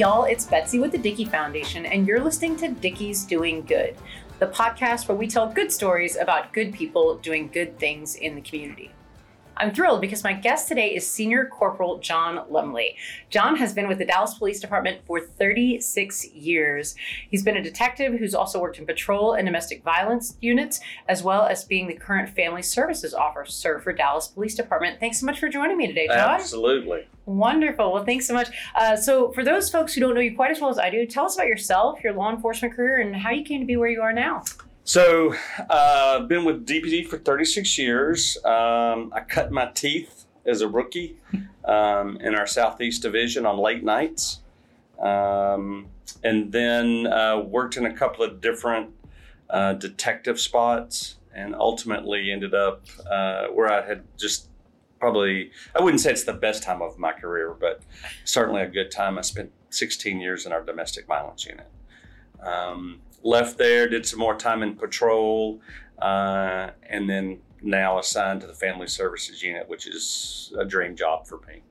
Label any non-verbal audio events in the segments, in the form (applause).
y'all. It's Betsy with the Dickey Foundation, and you're listening to Dickey's Doing Good, the podcast where we tell good stories about good people doing good things in the community. I'm thrilled because my guest today is Senior Corporal John Lumley. John has been with the Dallas Police Department for 36 years. He's been a detective who's also worked in patrol and domestic violence units, as well as being the current Family Services Officer for Dallas Police Department. Thanks so much for joining me today, John. Absolutely. Wonderful. Well, thanks so much. Uh, so, for those folks who don't know you quite as well as I do, tell us about yourself, your law enforcement career, and how you came to be where you are now. So, uh, been with DPD for 36 years. Um, I cut my teeth as a rookie um, in our Southeast Division on late nights. Um, and then uh, worked in a couple of different uh, detective spots and ultimately ended up uh, where I had just probably, I wouldn't say it's the best time of my career, but certainly a good time. I spent 16 years in our domestic violence unit. Um, left there, did some more time in patrol, uh, and then now assigned to the family services unit, which is a dream job for me.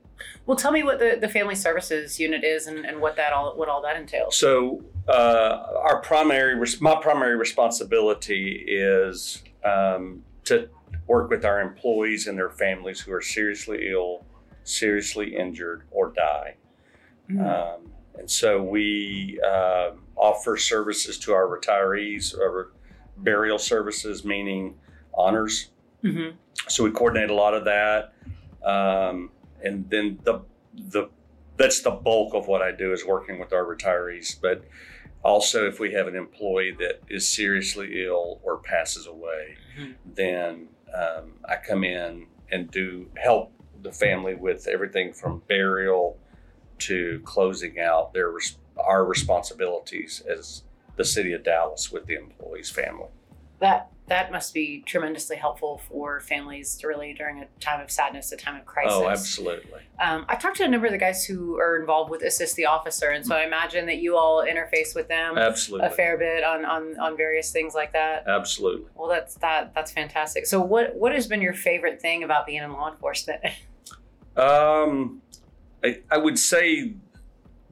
Well, tell me what the, the family services unit is and, and what that all what all that entails. So, uh, our primary my primary responsibility is um, to work with our employees and their families who are seriously ill, seriously injured, or die. Mm. Um, and so we uh, offer services to our retirees, our burial services, meaning honors. Mm-hmm. So we coordinate a lot of that, um, and then the the that's the bulk of what I do is working with our retirees. But also, if we have an employee that is seriously ill or passes away, Mhm. then um, I come in and do help the family with everything from burial to closing out their res- our responsibilities as the city of Dallas with the employee's family. That that must be tremendously helpful for families really during a time of sadness, a time of crisis. Oh, absolutely. Um, I've talked to a number of the guys who are involved with Assist the Officer, and so I imagine that you all interface with them Absolutely. a fair bit on, on, on various things like that. Absolutely. Well, that's that that's fantastic. So, what what has been your favorite thing about being in law enforcement? (laughs) Um, I, I would say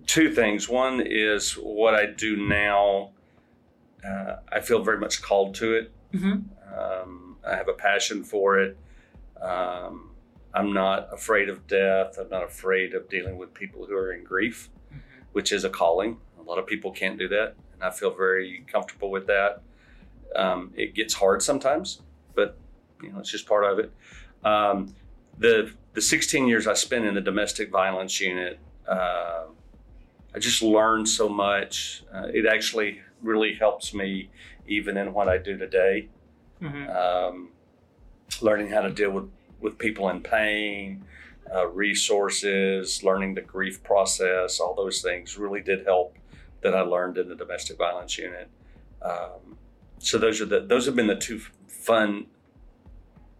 two things. One is what I do now. Uh, I feel very much called to it. Mhm. Um, I have a passion for it. Um, I'm not afraid of death. I'm not afraid of dealing with people who are in grief, which is a calling. A lot of people can't do that, and I feel very comfortable with that. Um, it gets hard sometimes, but you know it's just part of it. Um, the the 16 years I spent in the domestic violence unit, uh, I just learned so much. Uh, it actually really helps me even in what I do today. Mhm. Um, learning how to deal with, with people in pain, uh, resources, learning the grief process, all those things really did help that I learned in the domestic violence unit. Um, so those are the those have been the two fun,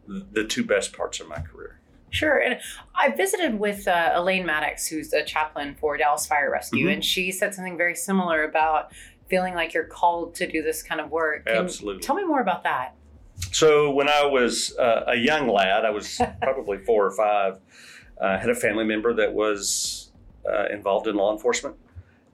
the two best parts of my career. Sure. And I visited with uh, Elaine Maddox, who's a chaplain for Dallas Fire Rescue, Mhm. and she said something very similar about feeling like you're called to do this kind of work. Can- Absolutely. Tell me more about that. So when I was uh, a young lad, I was (laughs) probably four or five. uh, I had a family member that was uh, involved in law enforcement,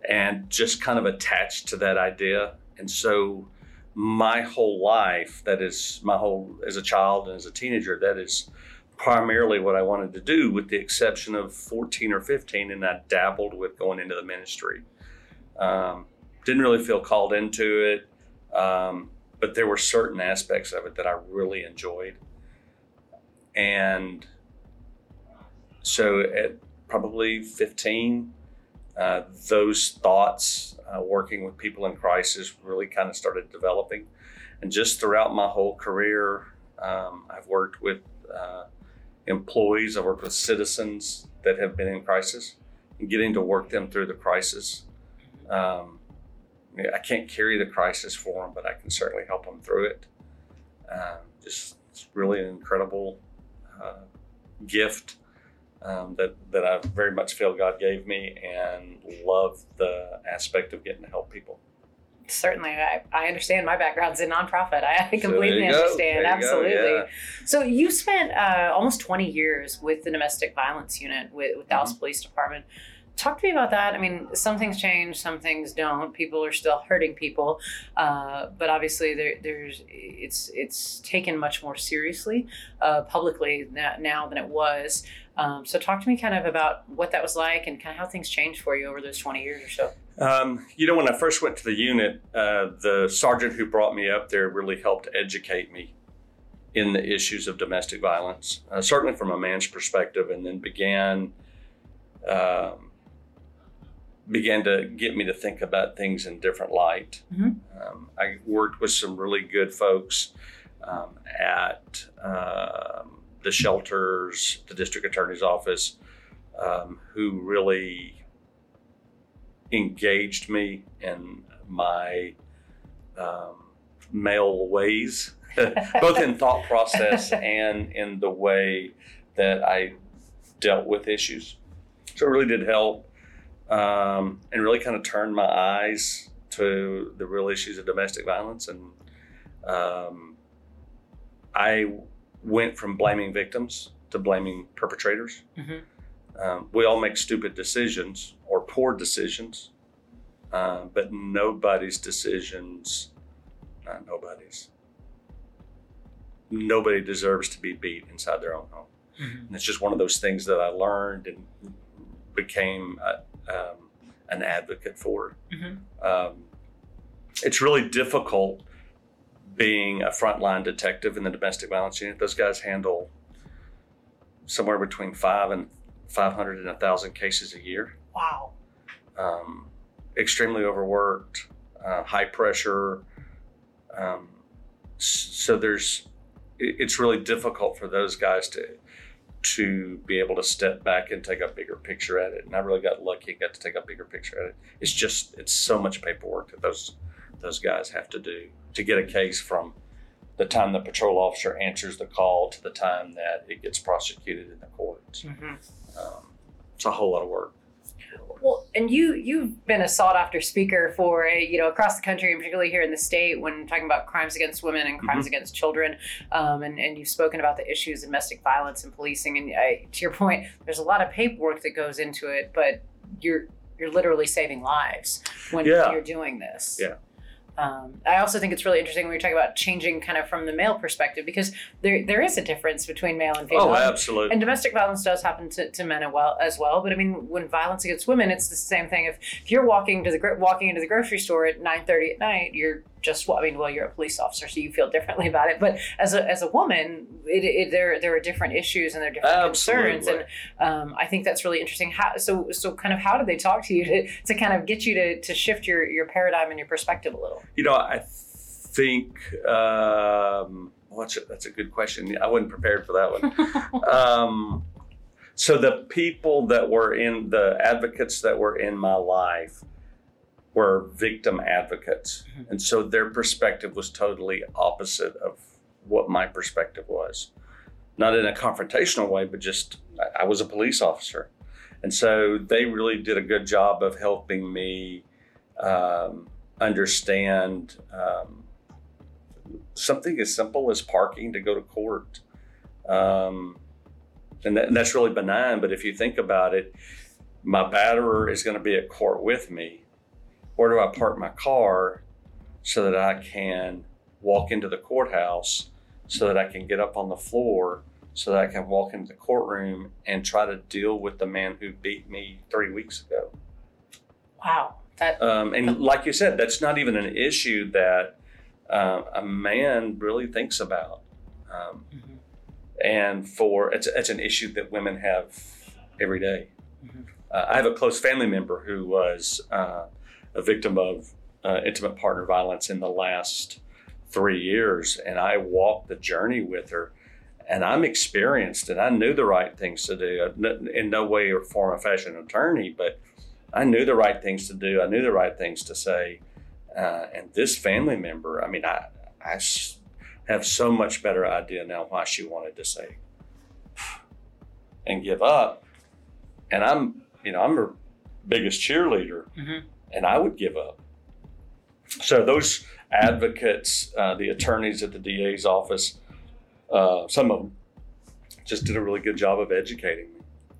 and just kind of attached to that idea. And so my whole life, that is my whole as a child and as a teenager, that is primarily what I wanted to do, with the exception of 14 or 15, and I dabbled with going into the ministry. Um, didn't really feel called into it. Um, but there were certain aspects of it that I really enjoyed. And so at probably 15, uh, those thoughts, uh, working with people in crisis, really kind of started developing. And just throughout my whole career, um, I've worked with uh, employees, I work with citizens that have been in crisis, and getting to work them through the crisis. Um, I can't carry the crisis for them, but I can certainly help them through it. Um, just it's really an incredible uh, gift um, that that I very much feel God gave me, and love the aspect of getting to help people. Certainly, I, I understand. My background's in nonprofit. I, I completely go. understand. You go, Absolutely. yeah. So you spent uh, almost 20 years with the domestic violence unit with, with Dallas Mm-hmm. Police Department. talk to me about that. I mean, some things change, some things don't. People are still hurting people, uh, but obviously there, there's it's it's taken much more seriously uh, publicly now than it was. Um, so talk to me kind of about what that was like and kind of how things changed for you over those 20 years or so. Um, you know, when I first went to the unit, uh, the sergeant who brought me up there really helped educate me in the issues of domestic violence, uh, certainly from a man's perspective, and then began um, began to get me to think about things in different light. Mm-hmm. Um, I worked with some really good folks um, at um, the shelters, the district attorney's office, um, who really engaged me in my um, male ways, (laughs) both in thought process (laughs) and in the way that I dealt with issues. So it really did help um, and really kind of turned my eyes to the real issues of domestic violence. And um, I went from blaming victims to blaming perpetrators. Mm-hmm. Um, we all make stupid decisions or poor decisions, uh, but nobody's decisions, not nobody's, nobody deserves to be beat inside their own home. Mm-hmm. And it's just one of those things that I learned and became a, um, an advocate for. Mm-hmm. Um, it's really difficult being a frontline detective in the domestic violence unit. Those guys handle somewhere between five and 500 and 1,000 cases a year. Wow. Um, extremely overworked, uh, high pressure. Um, so there's, it's really difficult for those guys to to be able to step back and take a bigger picture at it. And I really got lucky, got to take a bigger picture at it. It's just it's so much paperwork that those those guys have to do to get a case from the time the patrol officer answers the call to the time that it gets prosecuted in the courts. Mm-hmm. Um, it's a whole lot of work. Well, and you you've been a sought after speaker for you know across the country and particularly here in the state when talking about crimes against women and crimes mm-hmm. against children, um, and and you've spoken about the issues of domestic violence and policing. And I, to your point, there's a lot of paperwork that goes into it, but you're you're literally saving lives when yeah. you're doing this. Yeah. Um, I also think it's really interesting when you're about changing kind of from the male perspective because there there is a difference between male and female. Oh, absolutely. And domestic violence does happen to, to men as well, as well. But I mean, when violence against women, it's the same thing. If, if you're walking to the walking into the grocery store at 9:30 at night, you're just what I mean, well, you're a police officer, so you feel differently about it. But as a, as a woman, it, it, there there are different issues and there are different Absolutely. concerns, and um, I think that's really interesting. How so so kind of how did they talk to you to, to kind of get you to, to shift your your paradigm and your perspective a little? You know, I think. Um, well, that's, a, that's a good question. I wasn't prepared for that one. (laughs) um, so the people that were in the advocates that were in my life were victim advocates. Mm-hmm. And so their perspective was totally opposite of what my perspective was. Not in a confrontational way, but just I was a police officer. And so they really did a good job of helping me um, understand um, something as simple as parking to go to court. Um, and, that, and that's really benign, but if you think about it, my batterer is going to be at court with me where do I park my car so that I can walk into the courthouse, so that I can get up on the floor, so that I can walk into the courtroom and try to deal with the man who beat me three weeks ago. Wow. That, um, and like you said, that's not even an issue that uh, a man really thinks about. Um, mm-hmm. And for it's, it's an issue that women have every day. Mm-hmm. Uh, I have a close family member who was uh, a victim of uh, intimate partner violence in the last three years, and I walked the journey with her. And I'm experienced, and I knew the right things to do. In no way or form or fashion attorney, but I knew the right things to do. I knew the right things to say. Uh, and this family member, I mean, I, I have so much better idea now why she wanted to say and give up. And I'm, you know, I'm her biggest cheerleader. Mm-hmm and I would give up. So those advocates, uh, the attorneys at the DA's office, uh, some of them just did a really good job of educating me.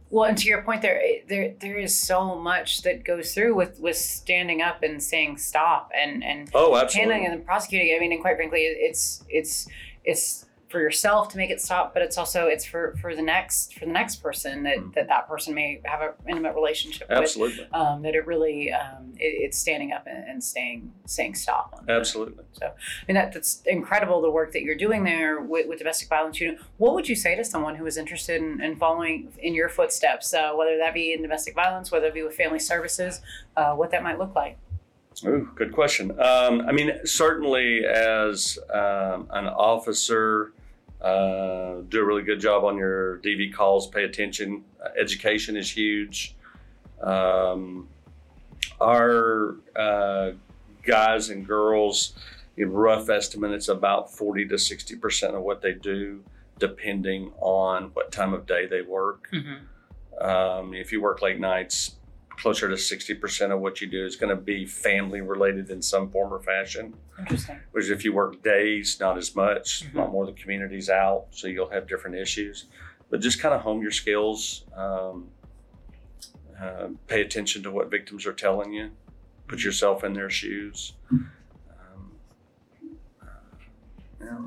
Well, and to your point, there there there is so much that goes through with with standing up and saying stop and and oh, absolutely. handling and prosecuting. I mean, and quite frankly, it's it's it's for yourself to make it stop, but it's also it's for for the next for the next person that Mhm. that, that person may have an intimate relationship with. Absolutely. Um, that it really um, it, it's standing up and, and saying saying stop. On. Absolutely. I mean, that, that's incredible the work that you're doing there with, with domestic violence unit. What would you say to someone who is interested in, in following in your footsteps, uh, whether that be in domestic violence, whether it be with family services, uh, what that might look like? Ooh, good question. Um, I mean, certainly as um, an officer, uh, do a really good job on your DV calls. Pay attention. Uh, education is huge. Um, our uh, guys and girls, in rough estimate, it's about forty to sixty percent of what they do, depending on what time of day they work. Mm-hmm. Um, if you work late nights, closer to 60% of what you do is going to be family related in some form or fashion. Interesting. Whereas if you work days, not as much, Mhm. a lot more of the community's out, so you'll have different issues. But just kind of hone your skills, um, uh, pay attention to what victims are telling you, put yourself in their shoes. Um, uh, yeah.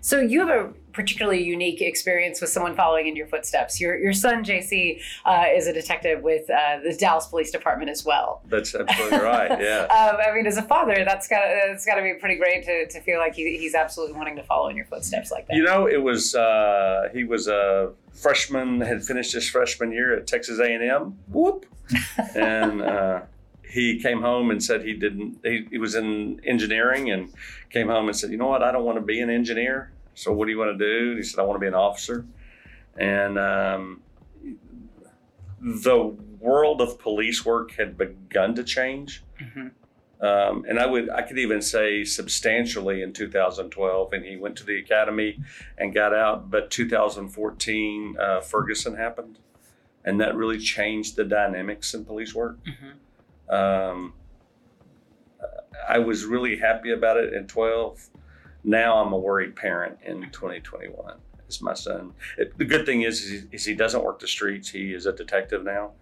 So you have a particularly unique experience with someone following in your footsteps. Your your son JC uh, is a detective with uh, the Dallas Police Department as well. That's absolutely right. (laughs) Yeah. Um, I mean, as a father, that's got it's got to be pretty great to, to feel like he, he's absolutely wanting to follow in your footsteps like that. You know, it was uh, he was a freshman, had finished his freshman year at Texas A and M. Whoop, (laughs) and uh, he came home and said he didn't. He, he was in engineering and came home and said, "You know what? I don't want to be an engineer. So what do you want to do?" He said, "I want to be an officer." And um, the world of police work had begun to change. Mhm. Um, and I would I could even say substantially in 2012. And he went to the academy and got out. But 2014, uh, Ferguson happened, and that really changed the dynamics in police work. Mhm. Um, I was really happy about it in 12. Now I'm a worried parent in 2021. Is my son? It, the good thing is, is, he, doesn't work the streets. He is a detective now,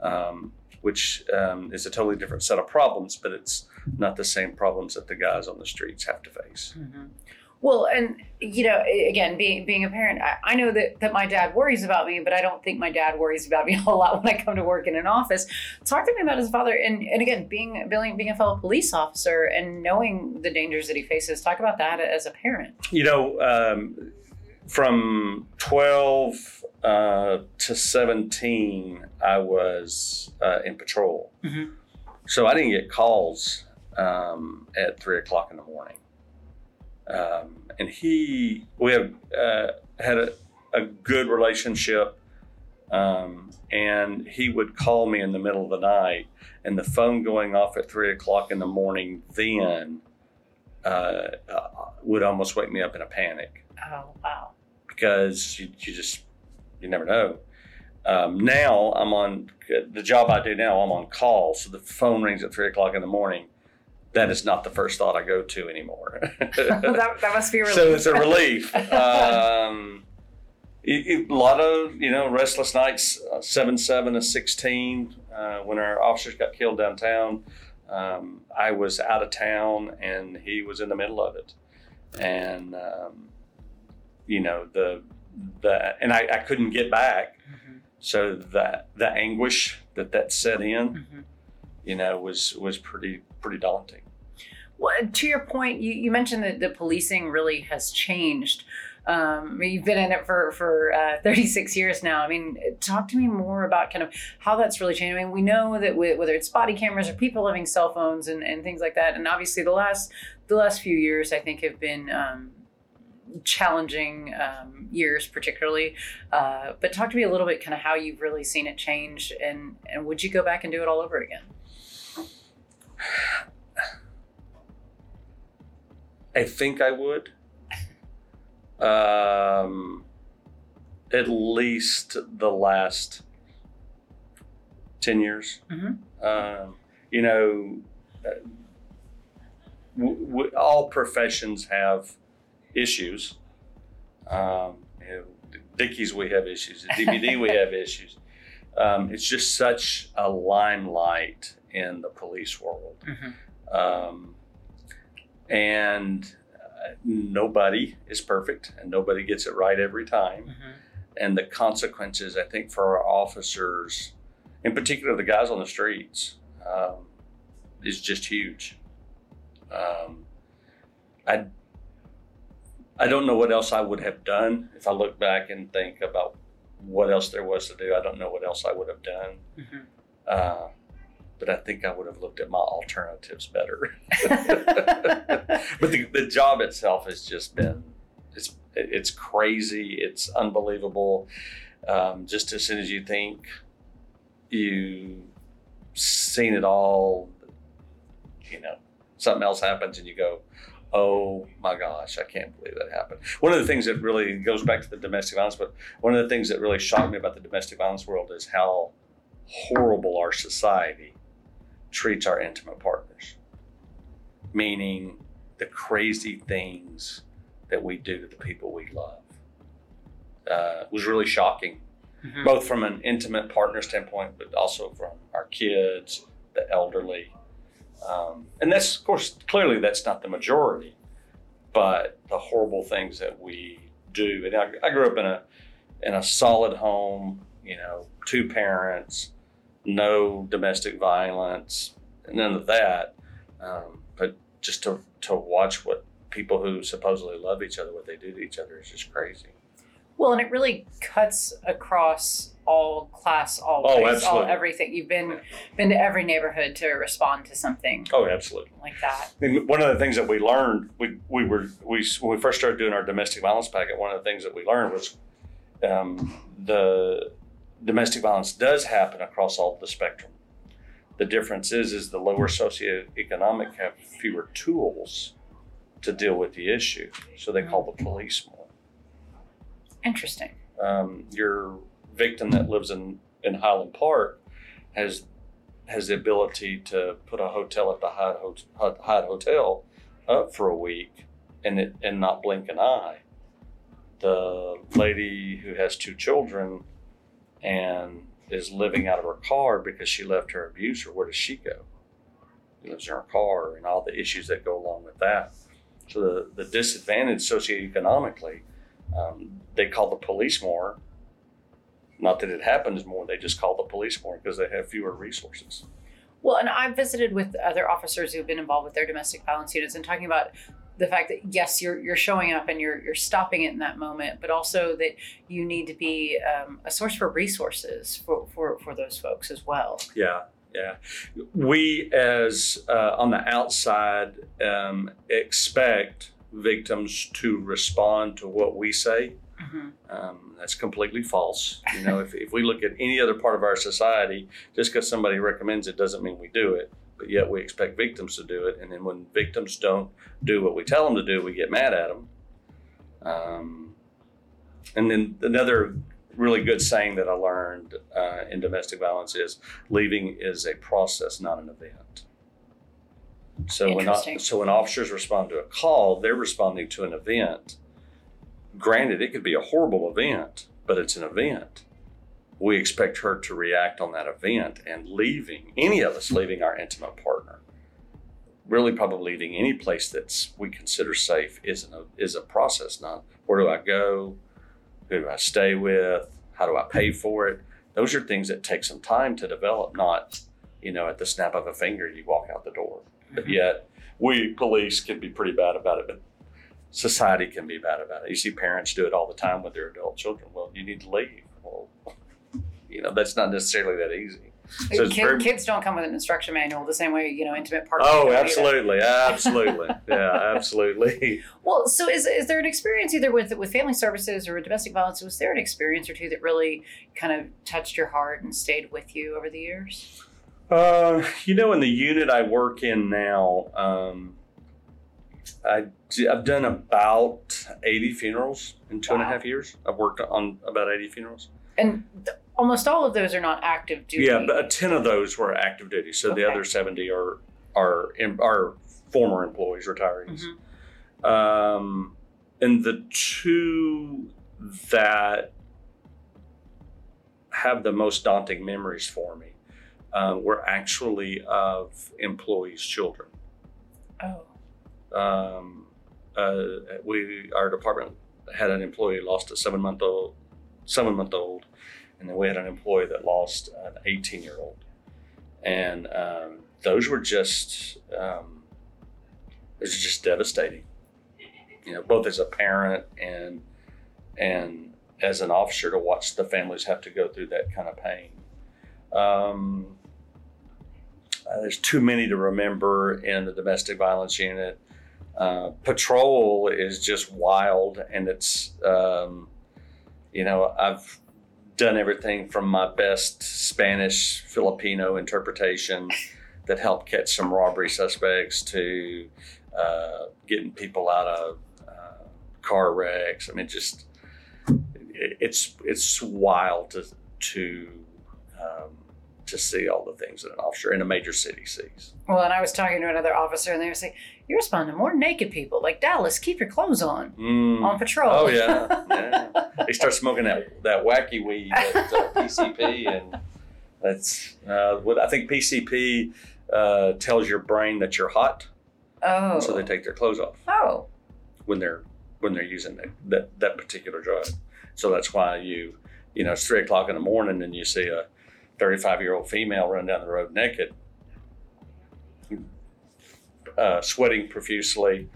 um, which um, is a totally different set of problems. But it's not the same problems that the guys on the streets have to face. Mhm. Well, and you know, again, being being a parent, I, I know that that my dad worries about me, but I don't think my dad worries about me (laughs) a whole lot when I come to work in an office. Talk to me about his father, and and again, being being being a fellow police officer and knowing the dangers that he faces. Talk about that as a parent. You know, um, from 12 uh, to 17, I was uh, in patrol. Mhm. So I didn't get calls um, at three o'clock in the morning. Um, and he, we have uh, had a, a good relationship. Um, and he would call me in the middle of the night, and the phone going off at three o'clock in the morning then uh, uh, would almost wake me up in a panic Oh wow. because you, you just you never know. Um, now I'm on the job I do now. I'm on call, so the phone rings at three o'clock in the morning. That is not the first thought I go to anymore. (laughs) that, that must be a relief. so it's a relief. (laughs) Um, it- it- a lot of you know restless nights. uh, Seven seven and sixteen uh, when our officers got killed downtown. Um, I was out of town and he was in the middle of it, and um, you know the the and I, I couldn't get back. Mhm, So that the anguish that that set in, mhm. You know, was was pretty pretty daunting. Well, to your point, you, you mentioned that the policing really has changed. Um, you've been in it for for uh, 36 years now. I mean, talk to me more about kind of how that's really changed. I mean, we know that whether it's body cameras or people having cell phones and, and things like that, and obviously the last the last few years, I think, have been um, challenging um, years, particularly. Uh, but talk to me a little bit, kind of how you've really seen it change, and and would you go back and do it all over again? I think I would. Um, at least the last 10 years. Mhm. Um, you know, uh, w- w- all professions have issues. Um, you know, Dickey's, we have issues. At DPD, we have issues. Um, it's just such a limelight in the police world. Mhm. Um, and uh, nobody is perfect and nobody gets it right every time. Mhm. And the consequences, I think, for our officers, in particular the guys on the streets, um, is just huge. Um, I, I don't know what else I would have done if I look back and think about what else there was to do. I don't know what else I would have done. Mhm. Uh, but I think I would have looked at my alternatives better. (laughs) (laughs) but the, the job itself has just been it's it's crazy. It's unbelievable. Um, just as soon as you think you've seen it all you know something else happens and you go oh my gosh i can't believe that happened. One of the things that really goes back to the domestic violence but one of the things that really shocked me about the domestic violence world is how horrible our society treats our intimate partners meaning the crazy things that we do to the people we love. Uh, was really shocking, Mhm. both from an intimate partner standpoint, but also from our kids, the elderly. Um, and that's, of course, clearly that's not the majority, but the horrible things that we do. And I, I grew up in a in a solid home, you know, two parents, no domestic violence, none of that. Um, but just to to watch what people who supposedly love each other, what they do to each other is just crazy. Well, and it really cuts across all class, all Oh, race, all absolutely. everything. You've been been to every neighborhood to respond to something Oh, absolutely. like that. I mean, one of the things that we learned, we, we were we when we first started doing our domestic violence packet, one of the things that we learned was um, the domestic violence does happen across all the spectrum. The difference is is the lower socioeconomic have fewer tools to deal with the issue, so they call the police more. Interesting. um, your victim that lives in, in Highland Park has has the ability to put a hotel at the Hyde, Hot- Hyde Hotel up for a week and it, and not blink an eye. The lady who has two children and is living out of her car because she left her abuser, where does she go? She lives in her car and all the issues that go along with that. So the, the disadvantage socioeconomically um, they call the police more. Not that it happens more, they just call the police more because they have fewer resources. Well, and I've visited with other officers who've been involved with their domestic violence units and talking about the fact that yes, you're you're showing up and you're you're stopping it in that moment, but also that you need to be um, a source for resources for, for for those folks as well. Yeah, yeah. We, as uh, on the outside, um, expect victims to respond to what we say. Mhm. Um, that's completely false. You know, if, if we look at any other part of our society, just because somebody recommends it doesn't mean we do it. But yet we expect victims to do it, and then when victims don't do what we tell them to do, we get mad at them. Um, and then another really good saying that I learned uh, in domestic violence is leaving is a process, not an event. So when so when officers respond to a call, they're responding to an event. Granted, it could be a horrible event, but it's an event. We expect her to react on that event and leaving any of us leaving our intimate partner. Really, probably leaving any place that's we consider safe is a is a process. Not where do I go, who do I stay with, how do I pay for it. Those are things that take some time to develop. Not you know at the snap of a finger you walk out the door. But Mhm. yet, we police can be pretty bad about it, but society can be bad about it. You see parents do it all the time with their adult children. Well, you need to leave. You know, that's not necessarily that easy. So it's Kid- very- kids don't come with an instruction manual the same way you know intimate partners. Oh, absolutely. (laughs) Absolutely. yeah, absolutely. (laughs) Well, so is, is there an experience either with with family services or with domestic violence? Was there an experience or two that really kind of touched your heart and stayed with you over the years? Uh, you know, in the unit I work in now, um, I, have done about 80 funerals in two and a half years. I've worked on about 80 funerals. And th- almost all of those are not active duty. Yeah, but 10 of those were active duty. So the other 70 are, are, are former employees, retirees. Mhm. Um, and the two that have the most daunting memories for me uh, were actually of employees' children. Oh. Um, uh, we our department had an employee lost a seven month old, seven month old, and then we had an employee that lost an eighteen year old, and um, those were just um, it was just devastating. You know, both as a parent and and as an officer to watch the families have to go through that kind of pain. Um, uh, there's too many to remember in the domestic violence unit. Uh, patrol is just wild, and it's um, you know I've done everything from my best Spanish Filipino interpretation that helped catch some robbery suspects to uh, getting people out of uh, car wrecks. I mean, just it, it's it's wild to to um, to see all the things that an officer in a major city sees. Well, and I was talking to another officer, and they were saying, "You're responding to more naked people. Like Dallas, keep your clothes on Mm. on patrol." Oh yeah, (laughs) yeah. They start smoking that that wacky weed at uh, PCP, and that's uh, what I think PCP uh, tells your brain that you're hot, oh. so they take their clothes off Oh. when they're when they're using that that, that particular drug. So that's why you you know it's three o'clock in the morning and you see a 35 year old female run down the road naked, uh, sweating profusely.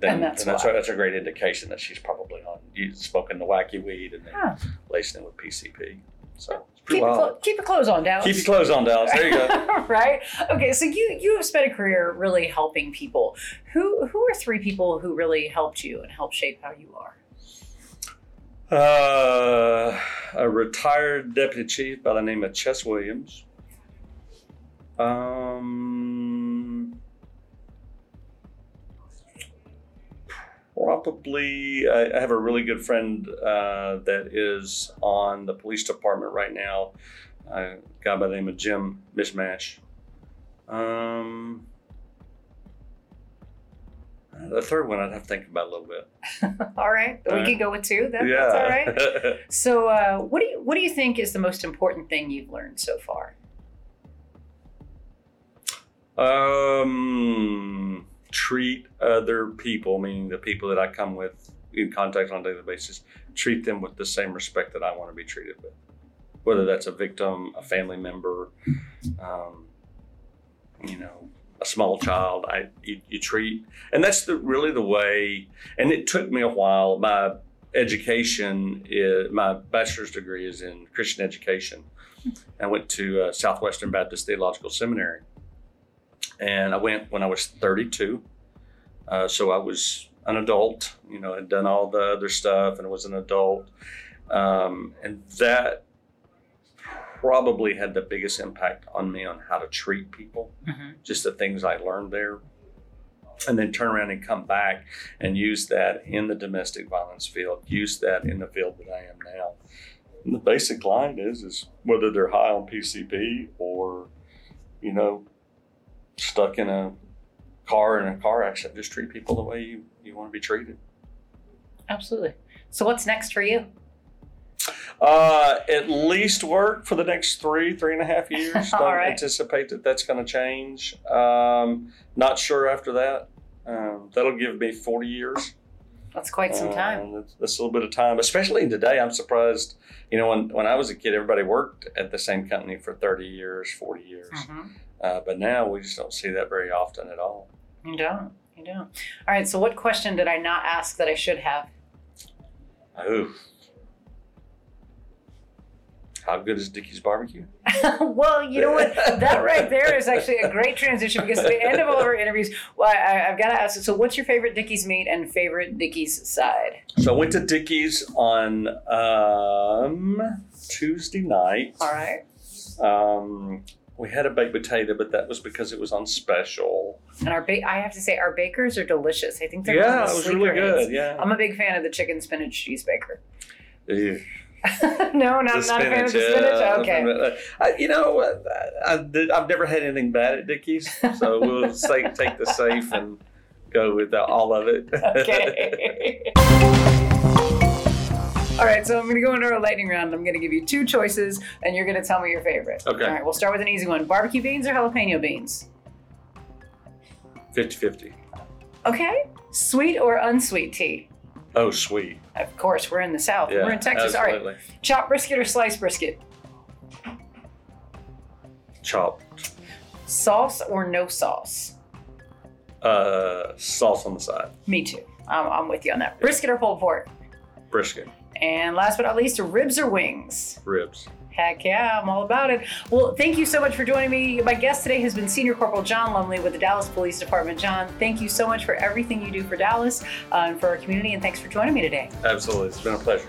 Then, And that's that's, a, that's a great indication that she's probably on smoking the wacky weed and then Huh. lacing it with PCP. So it's pretty Keep clo- keep your clothes on, Dallas. Keep your clothes on, Dallas. There you go. (laughs) right? Okay, so you you have spent a career really helping people. Who who are three people who really helped you and helped shape how you are? Uh, a retired deputy chief by the name of Chess Williams. Um, probably, I, I have a really good friend uh, that is on the police department right now. A guy by the name of Jim Mishmash. Um, the third one I'd have to think about a little bit. (laughs) all right, we All right. can go with two. That, yeah. That's all right. (laughs) So, uh, what do you what do you think is the most important thing you've learned so far? Um, treat other people, meaning the people that I come with in contact on a daily basis, treat them with the same respect that I want to be treated with. Whether that's a victim, a family member, um, you know, a small child, I you, you treat, and that's the really the way. And it took me a while. My education, is, my bachelor's degree is in Christian education. I went to uh, Southwestern Baptist Theological Seminary and I went when I was 32. Uh, so I was an adult, you know, had done all the other stuff and was an adult. Um, and that probably had the biggest impact on me on how to treat people, Mm-hmm. just the things I learned there. And then turn around and come back and use that in the domestic violence field, use that in the field that I am now. And the basic line is, is whether they're high on PCP or, you know, stuck in a car in a car accident, just treat people the way you, you want to be treated. Absolutely. So, what's next for you? Uh, at least work for the next three, three and a half years. (laughs) Don't right. anticipate that that's going to change. Um, not sure after that. Um, that'll give me 40 years. That's quite some time. Um, that's, that's a little bit of time, especially today. I'm surprised. You know, when, when I was a kid, everybody worked at the same company for 30 years, 40 years. Mhm. Uh, but now we just don't see that very often at all. You don't. You don't. All right. So, what question did I not ask that I should have? Ooh. How good is Dickey's barbecue? (laughs) well, you know what? (laughs) That right there is actually a great transition because at the end of all of our interviews, well, I, I've got to ask. So, what's your favorite Dickey's meat and favorite Dickey's side? So I went to Dickey's on um, Tuesday night. All right. Um, we had a baked potato, but that was because it was on special. And our ba- I have to say, our bakers are delicious. I think they're yeah, it was really good. Yeah. I'm a big fan of the chicken spinach cheese baker. Ew. (laughs) no, not, not a fan of the spinach, yeah. Okay. I, you know, uh, I, I, I've never had anything bad at Dickey's, so we'll (laughs) say, take the safe and go with the, all of it. Okay. (laughs) All right, so I'm going to go into our lightning round. I'm going to give you two choices, and you're going to tell me your favorite. Okay. All right, we'll start with an easy one barbecue beans or jalapeno beans? 50 50. Okay. Sweet or unsweet tea? Oh, sweet. Of course, we're in the South. Yeah, we're in Texas. All absolutely. right. Chopped brisket or sliced brisket? Chopped. Sauce or no sauce? Uh, sauce on the side. Me too. I'm, I'm with you on that. Brisket or pulled pork? Brisket. And last but not least, ribs or wings? Ribs. Heck yeah, I'm all about it. Well, thank you so much for joining me. My guest today has been Senior Corporal John Lumley with the Dallas Police Department. John, thank you so much for everything you do for Dallas uh, and for our community, and thanks for joining me today. Absolutely. It's been a pleasure.